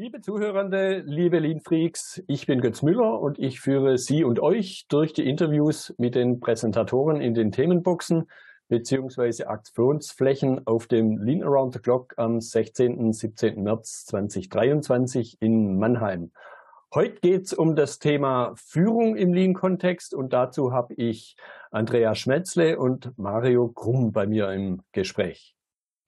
Liebe Zuhörende, liebe Lean Freaks, ich bin Götz Müller und ich führe Sie und euch durch die Interviews mit den Präsentatoren in den Themenboxen beziehungsweise Aktionsflächen auf dem Lean Around the Clock am 16. und 17. März 2023 in Mannheim. Heute geht es um das Thema Führung im Lean-Kontext und dazu habe ich Andrea Schmetzle und Mario Krumm bei mir im Gespräch.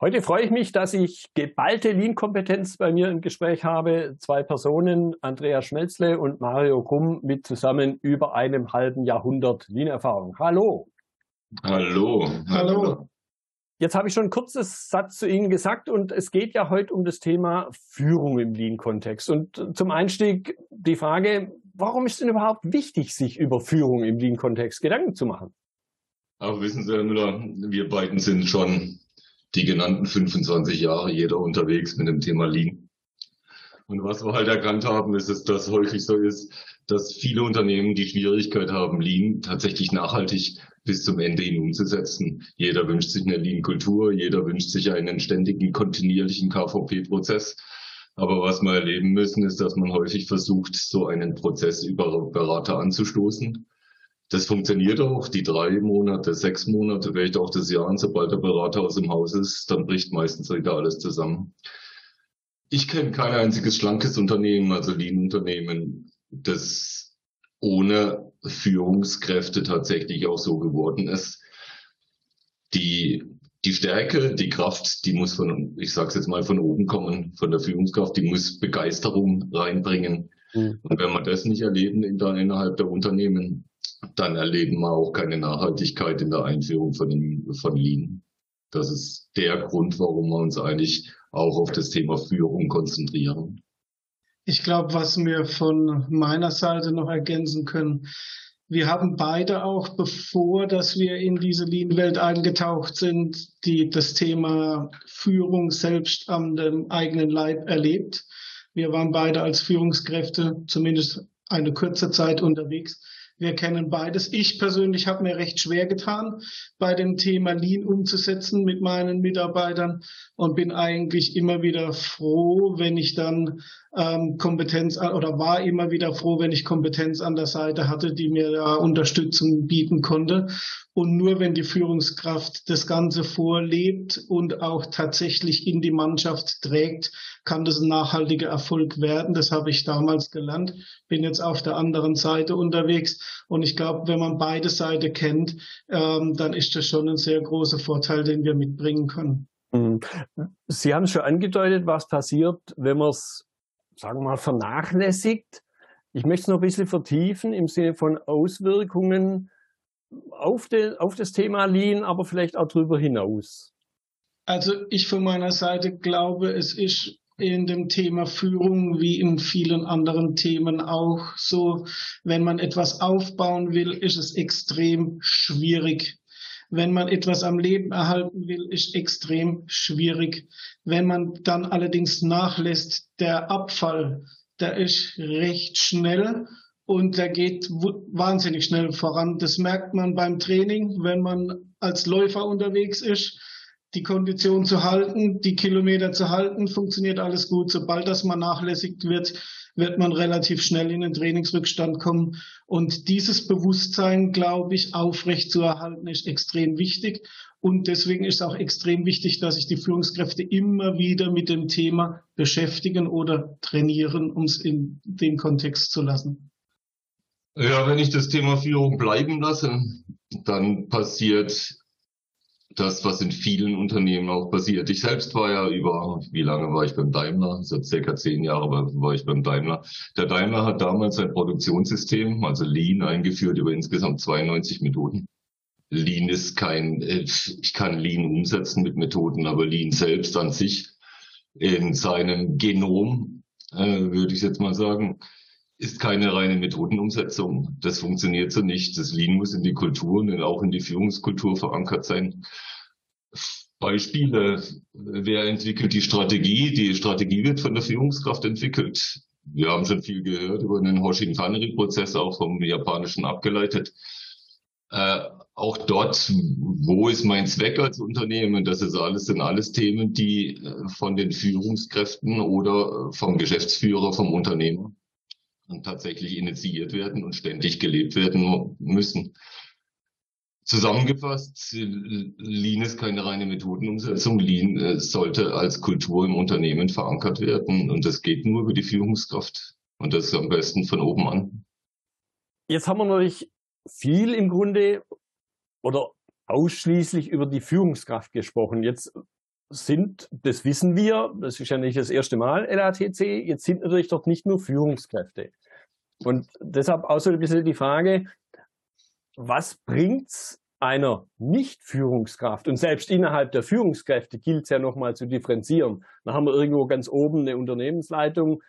Heute freue ich mich, dass ich geballte Lean-Kompetenz bei mir im Gespräch habe. Zwei Personen, Andrea Schmelzle und Mario Krumm, mit zusammen über einem halben Jahrhundert Lean-Erfahrung. Hallo. Hallo. Hallo. Jetzt habe ich schon ein kurzes Satz zu Ihnen gesagt und es geht ja heute um das Thema Führung im Lean-Kontext. Und zum Einstieg die Frage, warum ist denn überhaupt wichtig, sich über Führung im Lean-Kontext Gedanken zu machen? Auch wissen Sie, Herr Müller, wir beiden sind schon die genannten 25 Jahre jeder unterwegs mit dem Thema Lean. Und was wir halt erkannt haben, ist, dass das häufig so ist, dass viele Unternehmen die Schwierigkeit haben, Lean tatsächlich nachhaltig bis zum Ende hin umzusetzen. Jeder wünscht sich eine Lean-Kultur, jeder wünscht sich einen ständigen, kontinuierlichen KVP-Prozess. Aber was wir erleben müssen, ist, dass man häufig versucht, so einen Prozess über Berater anzustoßen das funktioniert auch, die drei Monate, sechs Monate, vielleicht auch das Jahr. Und sobald der Berater aus dem Haus ist, dann bricht meistens wieder alles zusammen. Ich kenne kein einziges schlankes Unternehmen, also Lean-Unternehmen, das ohne Führungskräfte tatsächlich auch so geworden ist. Die, die Stärke, die Kraft, die muss von, ich sage jetzt mal, von oben kommen, von der Führungskraft, die muss Begeisterung reinbringen. Mhm. Und wenn wir das nicht erleben in der, innerhalb der Unternehmen, dann erleben wir auch keine Nachhaltigkeit in der Einführung von, von Lean. Das ist der Grund, warum wir uns eigentlich auch auf das Thema Führung konzentrieren. Ich glaube, was wir von meiner Seite noch ergänzen können, wir haben beide auch, bevor dass wir in diese Lean-Welt eingetaucht sind, die das Thema Führung selbst dem eigenen Leib erlebt. Wir waren beide als Führungskräfte zumindest eine kurze Zeit unterwegs wir kennen beides. Ich persönlich habe mir recht schwer getan, bei dem Thema Lean umzusetzen mit meinen Mitarbeitern und bin eigentlich immer wieder froh, wenn ich dann ähm, Kompetenz oder war immer wieder froh, wenn ich Kompetenz an der Seite hatte, die mir da Unterstützung bieten konnte. Und nur wenn die Führungskraft das Ganze vorlebt und auch tatsächlich in die Mannschaft trägt, kann das ein nachhaltiger Erfolg werden. Das habe ich damals gelernt. Bin jetzt auf der anderen Seite unterwegs. Und ich glaube, wenn man beide Seiten kennt, ähm, dann ist das schon ein sehr großer Vorteil, den wir mitbringen können. Mhm. Sie haben schon angedeutet, was passiert, wenn man es, sagen wir mal, vernachlässigt. Ich möchte es noch ein bisschen vertiefen im Sinne von Auswirkungen auf, den, auf das Thema Lean, aber vielleicht auch darüber hinaus? Also ich von meiner Seite glaube, es ist in dem Thema Führung wie in vielen anderen Themen auch so, wenn man etwas aufbauen will, ist es extrem schwierig. Wenn man etwas am Leben erhalten will, ist extrem schwierig. Wenn man dann allerdings nachlässt, der Abfall, der ist recht schnell und der geht wahnsinnig schnell voran. Das merkt man beim Training, wenn man als Läufer unterwegs ist. Die Kondition zu halten, die Kilometer zu halten, funktioniert alles gut. Sobald das mal nachlässigt wird, wird man relativ schnell in den Trainingsrückstand kommen. Und dieses Bewusstsein, glaube ich, aufrecht zu erhalten, ist extrem wichtig. Und deswegen ist auch extrem wichtig, dass sich die Führungskräfte immer wieder mit dem Thema beschäftigen oder trainieren, um es in dem Kontext zu lassen. Ja, wenn ich das Thema Führung bleiben lasse, dann passiert das, was in vielen Unternehmen auch passiert. Ich selbst war ja über, wie lange war ich beim Daimler? Seit circa zehn Jahren war ich beim Daimler. Der Daimler hat damals ein Produktionssystem, also Lean, eingeführt über insgesamt 92 Methoden. Lean ist kein, ich kann Lean umsetzen mit Methoden, aber Lean selbst an sich in seinem Genom, äh, würde ich jetzt mal sagen, ist keine reine Methodenumsetzung. Das funktioniert so nicht. Das Lean muss in die Kultur und auch in die Führungskultur verankert sein. Beispiele. Wer entwickelt die Strategie? Die Strategie wird von der Führungskraft entwickelt. Wir haben schon viel gehört über den Hoshinkanri-Prozess, auch vom Japanischen abgeleitet. Äh, auch dort, wo ist mein Zweck als Unternehmen? Das ist alles, sind alles Themen, die äh, von den Führungskräften oder äh, vom Geschäftsführer, vom Unternehmer tatsächlich initiiert werden und ständig gelebt werden müssen. Zusammengefasst, Lean ist keine reine Methodenumsetzung. Lean äh, sollte als Kultur im Unternehmen verankert werden und das geht nur über die Führungskraft und das am besten von oben an. Jetzt haben wir natürlich viel im Grunde oder ausschließlich über die Führungskraft gesprochen. Jetzt sind, das wissen wir, das ist ja nicht das erste Mal LATC, jetzt sind natürlich dort nicht nur Führungskräfte. Und deshalb auch so ein bisschen die Frage, was bringt's einer Nicht-Führungskraft? Und selbst innerhalb der Führungskräfte gilt es ja nochmal zu differenzieren. Da haben wir irgendwo ganz oben eine Unternehmensleitung,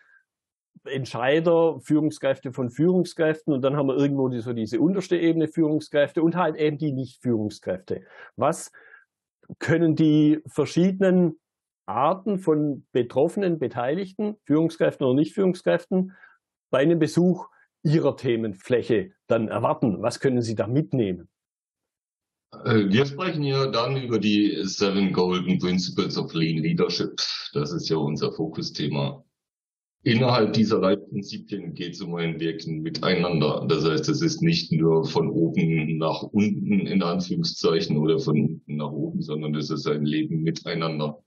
Entscheider, Führungskräfte von Führungskräften und dann haben wir irgendwo die, so diese unterste Ebene Führungskräfte und halt eben die Nicht-Führungskräfte. Was können die verschiedenen Arten von Betroffenen, Beteiligten, Führungskräften oder Nicht-Führungskräften bei einem Besuch ihrer Themenfläche dann erwarten? Was können sie da mitnehmen? Äh, wir sprechen ja dann über die Seven Golden Principles of Lean Leadership. Das ist ja unser Fokusthema. Innerhalb dieser Leitprinzipien geht es um ein Wirken miteinander. Das heißt, es ist nicht nur von oben nach unten in Anführungszeichen oder von unten nach oben, sondern es ist ein Leben miteinander.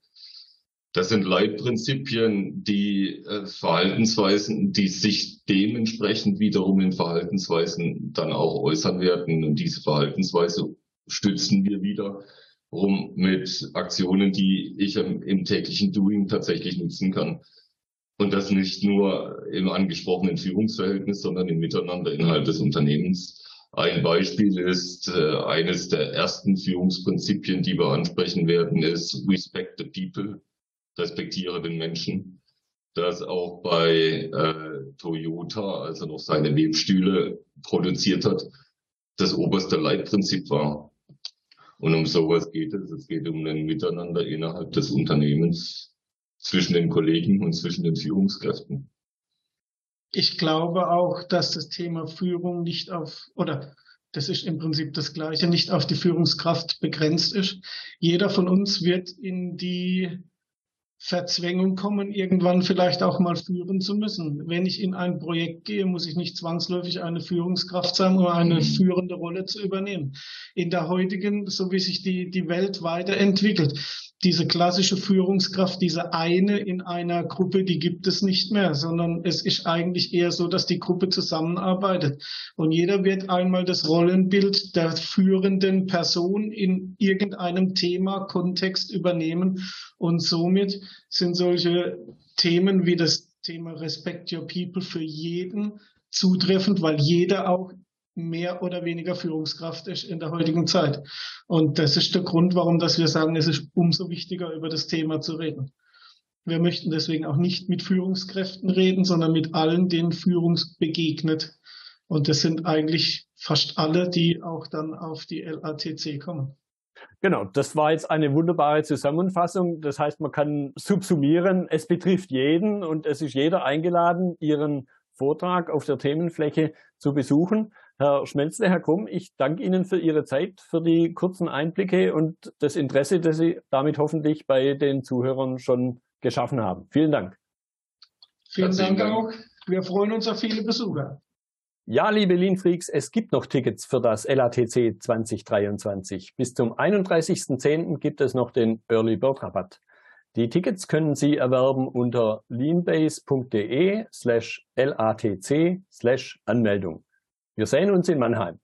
Das sind Leitprinzipien, die äh, Verhaltensweisen, die sich dementsprechend wiederum in Verhaltensweisen dann auch äußern werden. Und diese Verhaltensweise stützen wir wieder rum mit Aktionen, die ich im täglichen Doing tatsächlich nutzen kann. Und das nicht nur im angesprochenen Führungsverhältnis, sondern im Miteinander innerhalb des Unternehmens. Ein Beispiel ist äh, eines der ersten Führungsprinzipien, die wir ansprechen werden, ist Respect the People, respektiere den Menschen. Das auch bei äh, Toyota, als er noch seine Webstühle produziert hat, das oberste Leitprinzip war. Und um sowas geht es. Es geht um ein Miteinander innerhalb des Unternehmens zwischen den Kollegen und zwischen den Führungskräften. Ich glaube auch, dass das Thema Führung nicht auf, oder das ist im Prinzip das Gleiche, nicht auf die Führungskraft begrenzt ist. Jeder von uns wird in die Verzwängung kommen, irgendwann vielleicht auch mal führen zu müssen. Wenn ich in ein Projekt gehe, muss ich nicht zwangsläufig eine Führungskraft sein, um eine mhm. führende Rolle zu übernehmen. In der heutigen, so wie sich die, die Welt weiterentwickelt, diese klassische Führungskraft, diese eine in einer Gruppe, die gibt es nicht mehr, sondern es ist eigentlich eher so, dass die Gruppe zusammenarbeitet. Und jeder wird einmal das Rollenbild der führenden Person in irgendeinem Thema, Kontext übernehmen. Und somit sind solche Themen wie das Thema Respect Your People für jeden zutreffend, weil jeder auch mehr oder weniger Führungskraft ist in der heutigen Zeit. Und das ist der Grund, warum dass wir sagen, es ist umso wichtiger, über das Thema zu reden. Wir möchten deswegen auch nicht mit Führungskräften reden, sondern mit allen, denen Führung begegnet. Und das sind eigentlich fast alle, die auch dann auf die LATC kommen. Genau, das war jetzt eine wunderbare Zusammenfassung. Das heißt, man kann subsumieren, es betrifft jeden und es ist jeder eingeladen, Ihren Vortrag auf der Themenfläche zu besuchen. Herr Schmelzle, Herr Krumm, ich danke Ihnen für Ihre Zeit, für die kurzen Einblicke und das Interesse, das Sie damit hoffentlich bei den Zuhörern schon geschaffen haben. Vielen Dank. Vielen Dank auch. Wir freuen uns auf viele Besucher. Ja, liebe Lean Freaks, es gibt noch Tickets für das LATC 2023. Bis zum 31.10. gibt es noch den Early Bird Rabatt. Die Tickets können Sie erwerben unter leanbase.de slash LATC slash Anmeldung. Wir sehen uns in Mannheim.